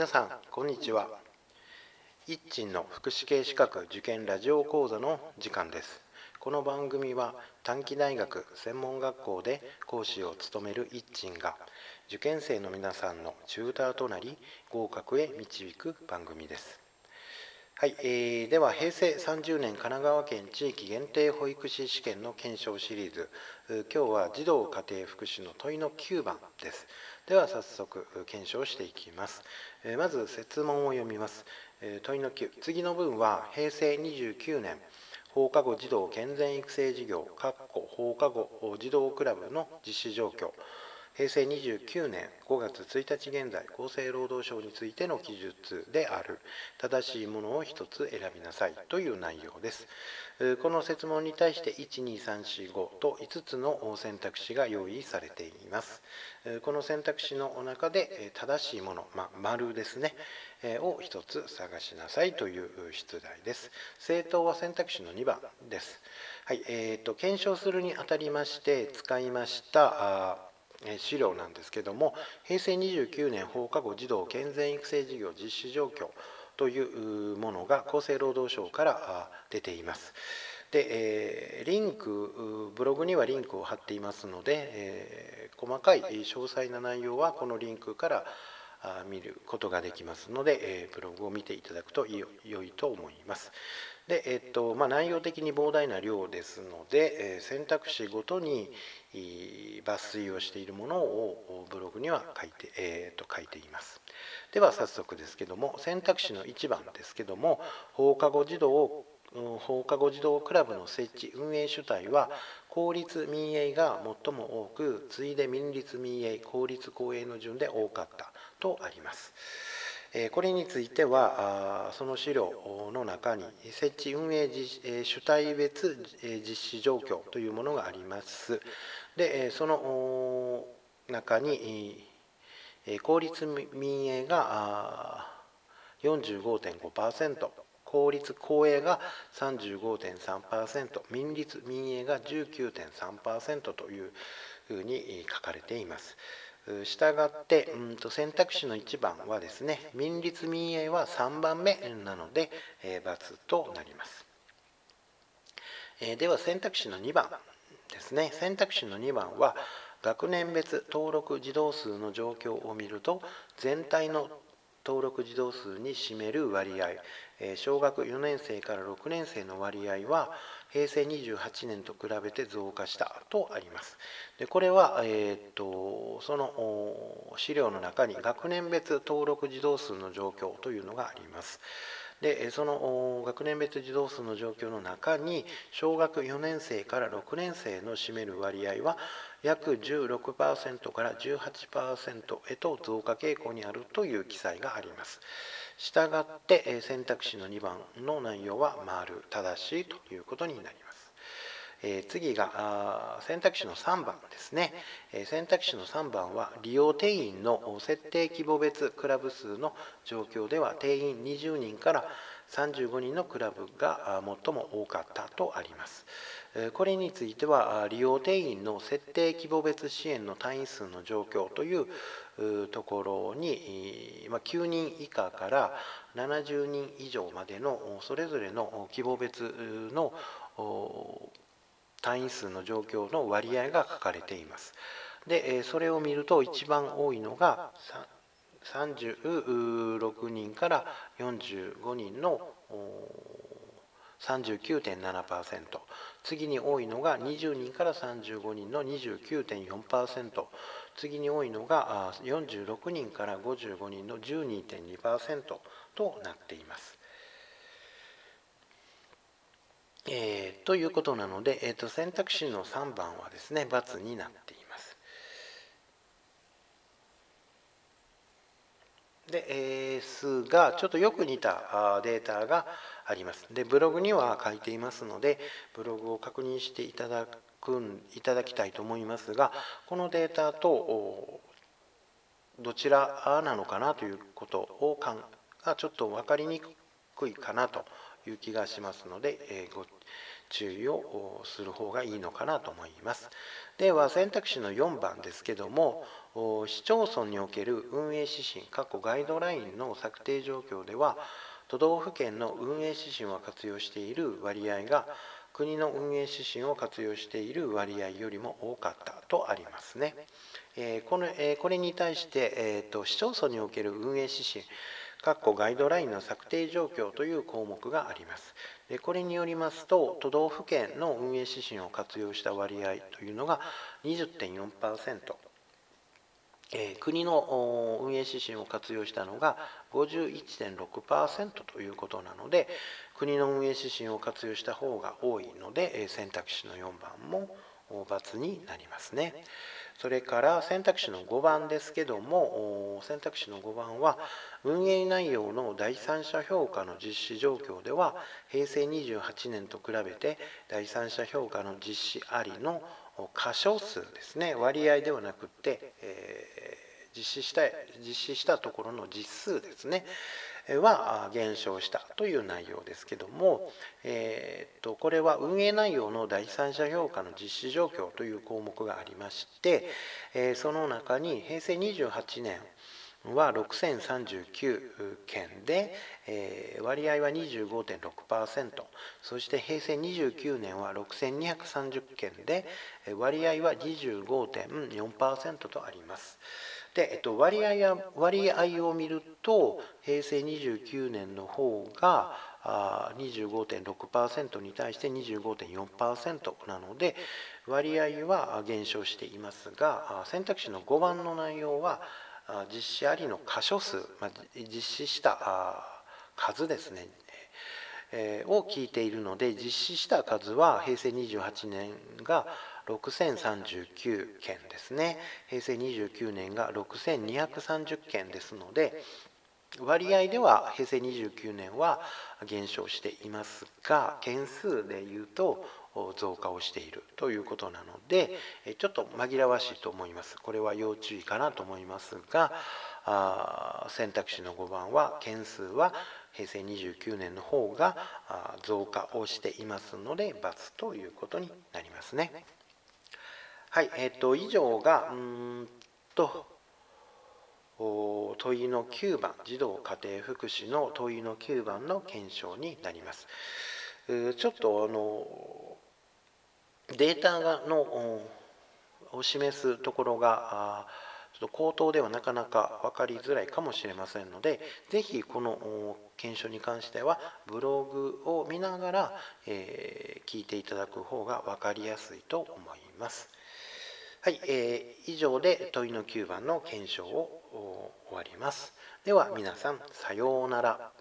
皆さんこんにちは。一鎮の福祉系資格受験ラジオ講座の時間です。この番組は短期大学専門学校で講師を務める一鎮が受験生の皆さんのチューターとなり合格へ導く番組です。はい、えー、では平成30年神奈川県地域限定保育士試験の検証シリーズ今日は児童家庭福祉の問いの9番ですでは早速検証していきます。まず設問を読みます。問いの9次の文は平成29年放課後児童健全育成事業放課後児童クラブの実施状況平成29年5月1日現在厚生労働省についての記述である。正しいものを1つ選びなさい。という内容です。この設問に対して12345と5つの選択肢が用意されています。この選択肢の中で正しいもの、まあ、丸ですね。を1つ探しなさい。という出題です。正答は選択肢の2番です。はい。えーと、と検証するにあたりまして使いました資料なんですけども平成29年放課後児童健全育成事業実施状況というものが厚生労働省から出ています。で、えリンクブログにはリンクを貼っていますので、え細かい詳細な内容はこのリンクから見ることができますので、えブログを見ていただくと良いと思います。で、えっとまあ、内容的に膨大な量ですので、え選択肢ごとに抜粋をしているものをブログには書いて,、えー、と書いています。では早速ですけども選択肢の1番ですけども放課後児童放課後児童クラブの設置運営主体は公立民営が最も多く次いで民立民営公立公営の順で多かったとあります。これについてはその資料の中に設置運営主体別実施状況というものがありますでその中に公立民営が45.5%公立公営が35.3%民立民営が19.3%というふうに書かれています。したがって、うんと選択肢の1番はですね民立民営は3番目なので、えー、×となります、えー、では選択肢の2番ですね。選択肢の2番は学年別登録児童数の状況を見ると全体の登録児童数に占める割合。え小学4年生から6年生の割合は平成28年と比べて増加したとあります。でこれは、えー、っとその資料の中に学年別登録児童数の状況というのがあります。でその学年別児童数の状況の中に小学4年生から6年生の占める割合は約16%から18%へと増加傾向にあるという記載があります。したがって選択肢の2番の内容は丸正しいということになります。え、次が選択肢の3番ですね、え、選択肢の3番は利用定員の設定規模別クラブ数の状況では定員20人から35人のクラブが最も多かったとあります。これについては利用定員の設定規模別支援の単位数の状況というところに9人以下から70人以上までのそれぞれの規模別の単位数の状況の割合が書かれています。でそれを見ると一番多いのが36人から45人の39.7%次に多いのが20人から35人の29.4%次に多いのが46人から55人の12.2%となっています。えー、ということなので、えーと、選択肢の3番はですね×になっています。ですがちょっとよく似たデータがあります。でブログには書いていますのでブログを確認していただくいただきたいと思いますがこのデータとどちらなのかなということをかんがちょっと分かりにくいかなという気がしますので、えご注意をする方がいいのかなと思います。では選択肢の4番ですけども市町村における運営指針過去ガイドラインの策定状況では都道府県の運営指針を活用している割合が国の運営指針を活用している割合よりも多かったとありますね。えこのえこれに対して、えーと、市町村における運営指針ガイドラインの策定状況という項目があります。でこれによりますと都道府県の運営指針を活用した割合というのが20.4%。え、国の運営指針を活用したのが51.6%ということなので国の運営指針を活用した方が多いので選択肢の4番も×になりますね。それから選択肢の5番ですけども選択肢の5番は運営内容の第三者評価の実施状況では平成28年と比べて第三者評価の実施ありの箇所数ですね。割合ではなくて、えー、実施した実施したところの実数ですね。は減少したという内容ですけども、えー、とこれは運営内容の第三者評価の実施状況という項目がありまして、えー、その中に平成28年は6039件で、えー、割合は25.6%そして平成29年は6230件で割合は25.4%とあります。で、えっと、割合や割合を見ると平成29年の方が25.6%に対して25.4%なので割合は減少していますが選択肢の5番の内容は実施ありの箇所数、まあ、実施した数ですね、えー、を聞いているので実施した数は平成28年が6039件ですね。平成29年が6230件ですので割合では平成29年は減少していますが件数でいうと増加をしているということなのでちょっと紛らわしいと思いますこれは要注意かなと思いますが選択肢の5番は件数は平成29年の方が増加をしていますので×ということになりますね。はい、えっ、ー、と以上がうんと問いの9番児童家庭福祉の問いの9番の検証になります。ちょっとあのデータがのを示すところがちょっと口頭ではなかなか分かりづらいかもしれませんので是非この検証に関してはブログを見ながら、えー、聞いていただく方が分かりやすいと思います。はい、えー、以上で問いの9番の検証を終わります。では皆さんさようなら。